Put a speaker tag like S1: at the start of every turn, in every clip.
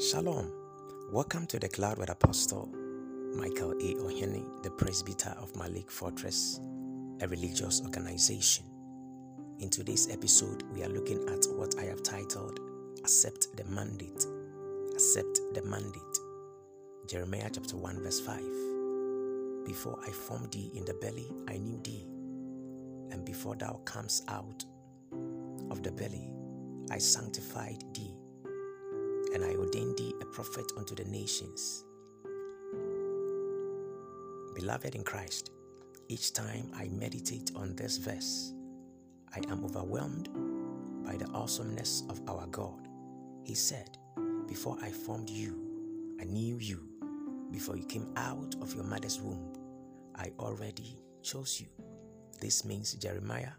S1: Shalom. Welcome to the Cloud with Apostle Michael A. Ohene, the presbyter of Malik Fortress, a religious organization. In today's episode, we are looking at what I have titled Accept the Mandate. Accept the Mandate. Jeremiah chapter 1, verse 5. Before I formed thee in the belly, I knew thee. And before thou camest out of the belly, I sanctified thee and I ordained thee a prophet unto the nations. Beloved in Christ, each time I meditate on this verse, I am overwhelmed by the awesomeness of our God. He said, Before I formed you, I knew you. Before you came out of your mother's womb, I already chose you. This means Jeremiah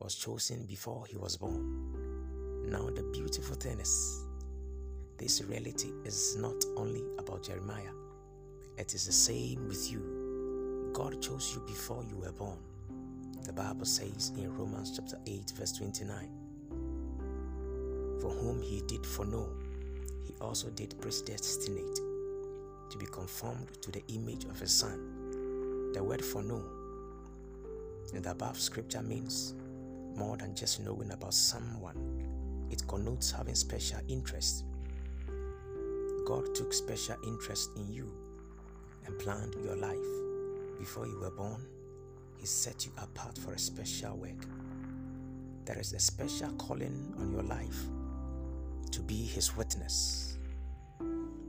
S1: was chosen before he was born. Now, the beautiful thing this reality is not only about Jeremiah, it is the same with you. God chose you before you were born. The Bible says in Romans chapter 8, verse 29 For whom he did foreknow, he also did predestinate to be conformed to the image of his son. The word foreknow in the above scripture means more than just knowing about someone, it connotes having special interest God took special interest in you and planned your life. Before you were born, He set you apart for a special work. There is a special calling on your life to be His witness.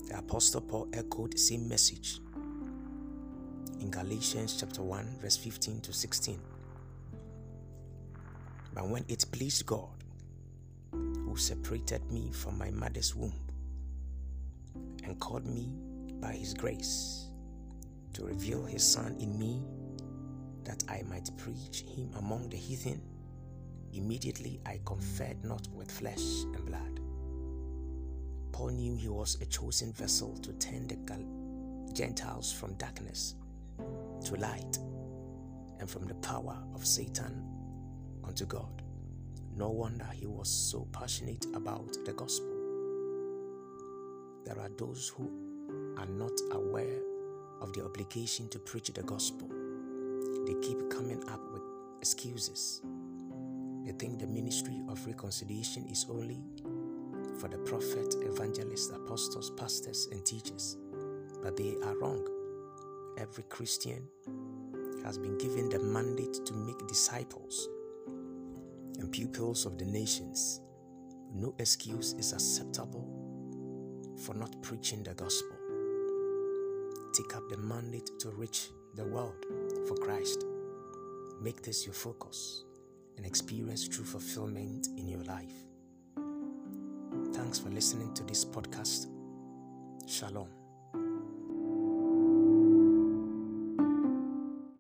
S1: The Apostle Paul echoed the same message in Galatians chapter 1, verse 15 to 16. But when it pleased God, who separated me from my mother's womb, and called me by his grace to reveal his Son in me that I might preach him among the heathen. Immediately I conferred not with flesh and blood. Paul knew he was a chosen vessel to turn the Gentiles from darkness to light and from the power of Satan unto God. No wonder he was so passionate about the gospel there are those who are not aware of the obligation to preach the gospel. They keep coming up with excuses. They think the ministry of reconciliation is only for the prophet, evangelists, apostles, pastors, and teachers. But they are wrong. Every Christian has been given the mandate to make disciples and pupils of the nations. No excuse is acceptable for not preaching the gospel. Take up the mandate to reach the world for Christ. Make this your focus and experience true fulfillment in your life. Thanks for listening to this podcast. Shalom.